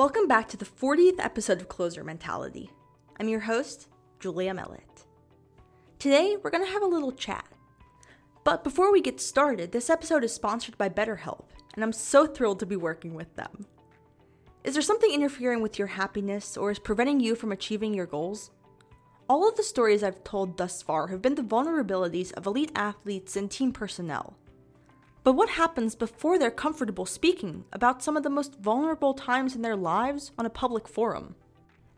Welcome back to the 40th episode of Closer Mentality. I'm your host, Julia Mellett. Today, we're going to have a little chat. But before we get started, this episode is sponsored by BetterHelp, and I'm so thrilled to be working with them. Is there something interfering with your happiness or is preventing you from achieving your goals? All of the stories I've told thus far have been the vulnerabilities of elite athletes and team personnel. But what happens before they're comfortable speaking about some of the most vulnerable times in their lives on a public forum?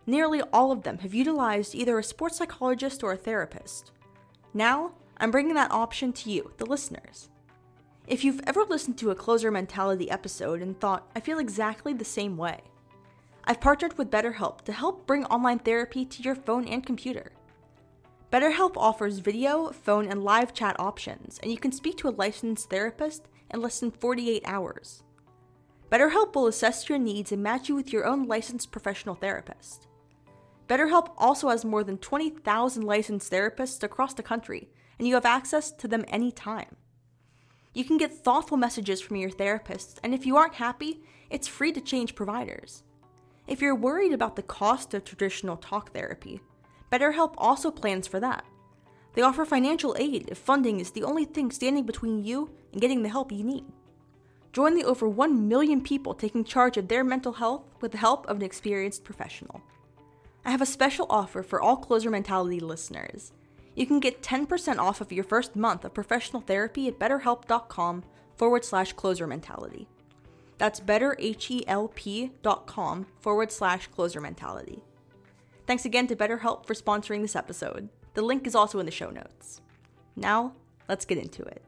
Nearly all of them have utilized either a sports psychologist or a therapist. Now, I'm bringing that option to you, the listeners. If you've ever listened to a closer mentality episode and thought, I feel exactly the same way, I've partnered with BetterHelp to help bring online therapy to your phone and computer. BetterHelp offers video, phone, and live chat options, and you can speak to a licensed therapist in less than 48 hours. BetterHelp will assess your needs and match you with your own licensed professional therapist. BetterHelp also has more than 20,000 licensed therapists across the country, and you have access to them anytime. You can get thoughtful messages from your therapist, and if you aren't happy, it's free to change providers. If you're worried about the cost of traditional talk therapy, BetterHelp also plans for that. They offer financial aid if funding is the only thing standing between you and getting the help you need. Join the over 1 million people taking charge of their mental health with the help of an experienced professional. I have a special offer for all Closer Mentality listeners. You can get 10% off of your first month of professional therapy at betterhelp.com forward slash closer mentality. That's betterhelp.com forward slash closer mentality. Thanks again to BetterHelp for sponsoring this episode. The link is also in the show notes. Now, let's get into it.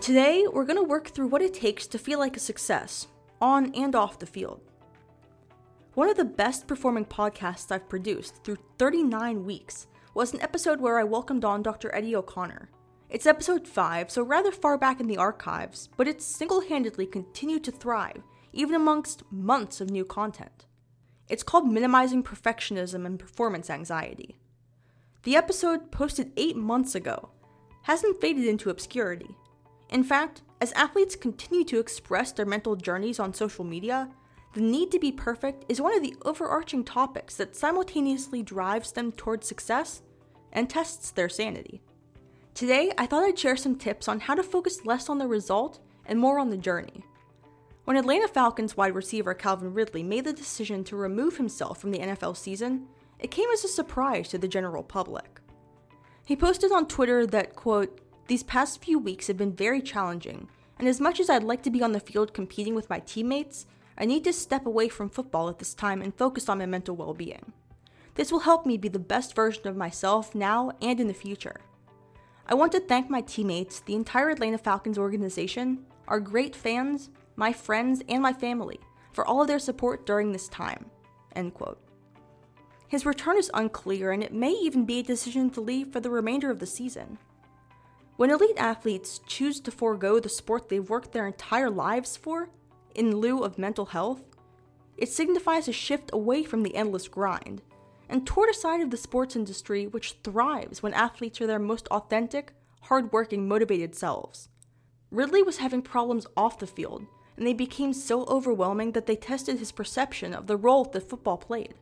Today, we're going to work through what it takes to feel like a success, on and off the field. One of the best performing podcasts I've produced through 39 weeks was an episode where I welcomed on Dr. Eddie O'Connor. It's episode 5, so rather far back in the archives, but it's single handedly continued to thrive, even amongst months of new content. It's called Minimizing Perfectionism and Performance Anxiety. The episode, posted 8 months ago, hasn't faded into obscurity. In fact, as athletes continue to express their mental journeys on social media, the need to be perfect is one of the overarching topics that simultaneously drives them towards success and tests their sanity. Today, I thought I'd share some tips on how to focus less on the result and more on the journey. When Atlanta Falcons wide receiver Calvin Ridley made the decision to remove himself from the NFL season, it came as a surprise to the general public. He posted on Twitter that, quote, these past few weeks have been very challenging, and as much as I'd like to be on the field competing with my teammates, I need to step away from football at this time and focus on my mental well being. This will help me be the best version of myself now and in the future. I want to thank my teammates, the entire Atlanta Falcons organization, our great fans, my friends, and my family for all of their support during this time. End quote. His return is unclear, and it may even be a decision to leave for the remainder of the season. When elite athletes choose to forego the sport they've worked their entire lives for, in lieu of mental health, it signifies a shift away from the endless grind and toward a side of the sports industry which thrives when athletes are their most authentic, hardworking, motivated selves. Ridley was having problems off the field, and they became so overwhelming that they tested his perception of the role that football played.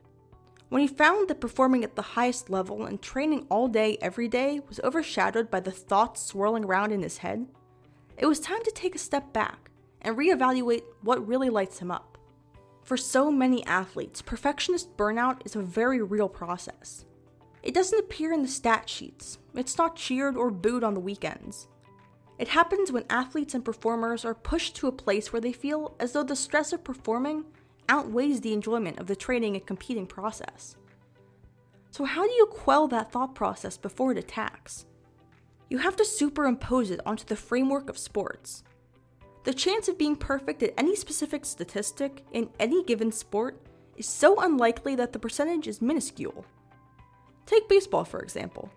When he found that performing at the highest level and training all day every day was overshadowed by the thoughts swirling around in his head, it was time to take a step back and reevaluate what really lights him up. For so many athletes, perfectionist burnout is a very real process. It doesn't appear in the stat sheets, it's not cheered or booed on the weekends. It happens when athletes and performers are pushed to a place where they feel as though the stress of performing outweighs the enjoyment of the training and competing process. So, how do you quell that thought process before it attacks? You have to superimpose it onto the framework of sports. The chance of being perfect at any specific statistic in any given sport is so unlikely that the percentage is minuscule. Take baseball, for example.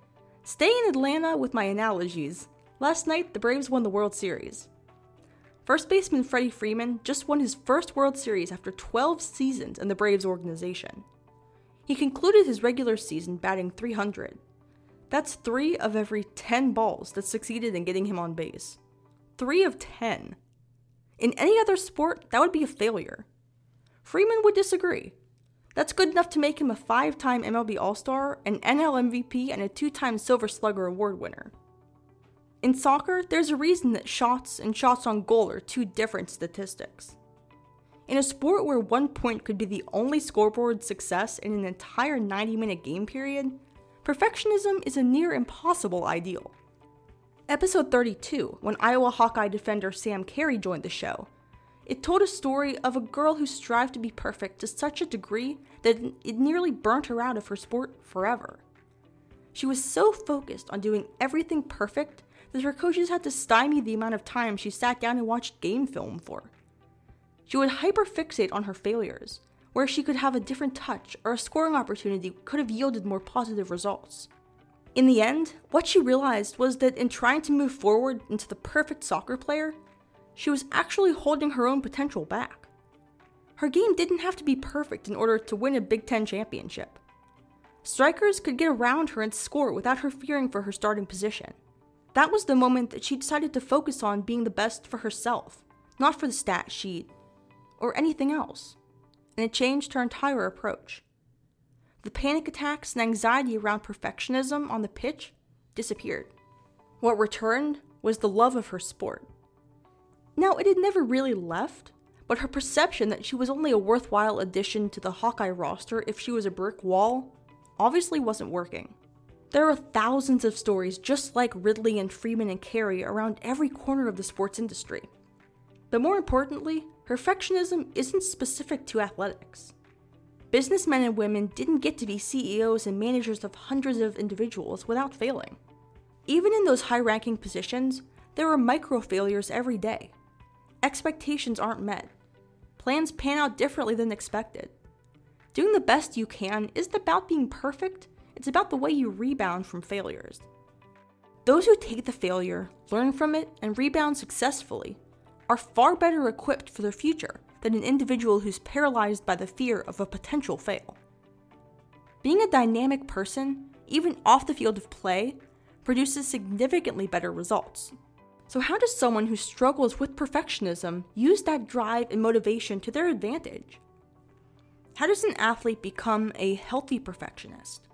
Stay in Atlanta with my analogies. Last night, the Braves won the World Series. First baseman Freddie Freeman just won his first World Series after 12 seasons in the Braves organization. He concluded his regular season batting 300. That's three of every 10 balls that succeeded in getting him on base. Three of 10. In any other sport, that would be a failure. Freeman would disagree. That's good enough to make him a five time MLB All Star, an NL MVP, and a two time Silver Slugger Award winner. In soccer, there's a reason that shots and shots on goal are two different statistics. In a sport where one point could be the only scoreboard success in an entire 90 minute game period, perfectionism is a near impossible ideal. Episode 32, when Iowa Hawkeye defender Sam Carey joined the show, it told a story of a girl who strived to be perfect to such a degree that it nearly burnt her out of her sport forever. She was so focused on doing everything perfect that her coaches had to stymie the amount of time she sat down and watched game film for. She would hyperfixate on her failures, where she could have a different touch or a scoring opportunity could have yielded more positive results. In the end, what she realized was that in trying to move forward into the perfect soccer player, she was actually holding her own potential back. Her game didn't have to be perfect in order to win a Big Ten championship. Strikers could get around her and score without her fearing for her starting position. That was the moment that she decided to focus on being the best for herself, not for the stat sheet or anything else. And it changed her entire approach. The panic attacks and anxiety around perfectionism on the pitch disappeared. What returned was the love of her sport. Now, it had never really left, but her perception that she was only a worthwhile addition to the Hawkeye roster if she was a brick wall obviously wasn't working. There are thousands of stories just like Ridley and Freeman and Carey around every corner of the sports industry. But more importantly, perfectionism isn't specific to athletics. Businessmen and women didn't get to be CEOs and managers of hundreds of individuals without failing. Even in those high ranking positions, there are micro failures every day. Expectations aren't met. Plans pan out differently than expected. Doing the best you can isn't about being perfect, it's about the way you rebound from failures. Those who take the failure, learn from it, and rebound successfully are far better equipped for the future than an individual who's paralyzed by the fear of a potential fail. Being a dynamic person, even off the field of play, produces significantly better results. So, how does someone who struggles with perfectionism use that drive and motivation to their advantage? How does an athlete become a healthy perfectionist?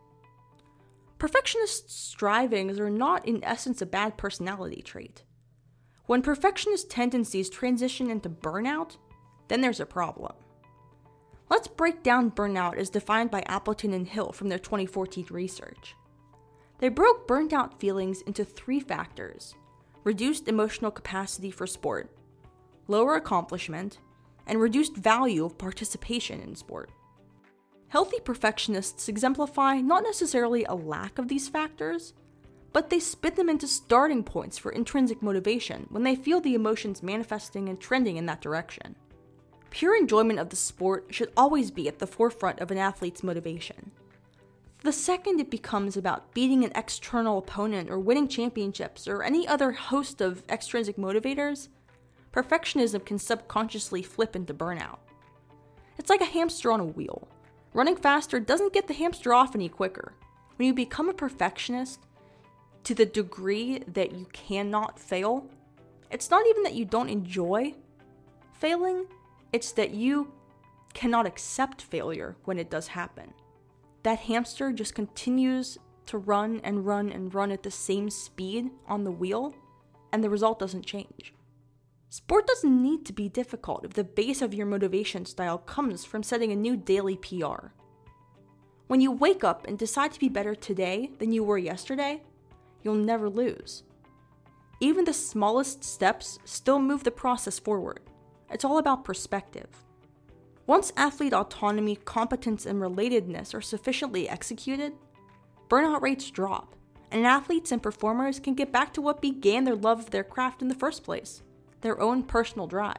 Perfectionist strivings are not, in essence, a bad personality trait. When perfectionist tendencies transition into burnout, then there's a problem. Let's break down burnout as defined by Appleton and Hill from their 2014 research. They broke burnt out feelings into three factors reduced emotional capacity for sport, lower accomplishment, and reduced value of participation in sport. Healthy perfectionists exemplify not necessarily a lack of these factors, but they spit them into starting points for intrinsic motivation when they feel the emotions manifesting and trending in that direction. Pure enjoyment of the sport should always be at the forefront of an athlete's motivation. The second it becomes about beating an external opponent or winning championships or any other host of extrinsic motivators, perfectionism can subconsciously flip into burnout. It's like a hamster on a wheel. Running faster doesn't get the hamster off any quicker. When you become a perfectionist, to the degree that you cannot fail, it's not even that you don't enjoy failing, it's that you cannot accept failure when it does happen. That hamster just continues to run and run and run at the same speed on the wheel, and the result doesn't change. Sport doesn't need to be difficult if the base of your motivation style comes from setting a new daily PR. When you wake up and decide to be better today than you were yesterday, you'll never lose. Even the smallest steps still move the process forward. It's all about perspective. Once athlete autonomy, competence, and relatedness are sufficiently executed, burnout rates drop, and athletes and performers can get back to what began their love of their craft in the first place their own personal drive.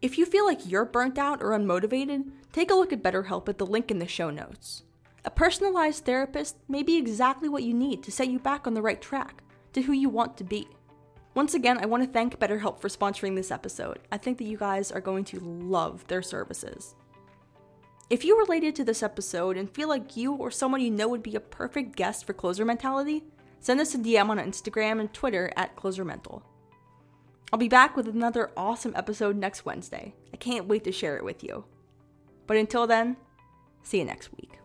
If you feel like you're burnt out or unmotivated, take a look at BetterHelp at the link in the show notes. A personalized therapist may be exactly what you need to set you back on the right track to who you want to be. Once again, I want to thank BetterHelp for sponsoring this episode. I think that you guys are going to love their services. If you related to this episode and feel like you or someone you know would be a perfect guest for Closer Mentality, send us a DM on Instagram and Twitter at Closer Mental. I'll be back with another awesome episode next Wednesday. I can't wait to share it with you. But until then, see you next week.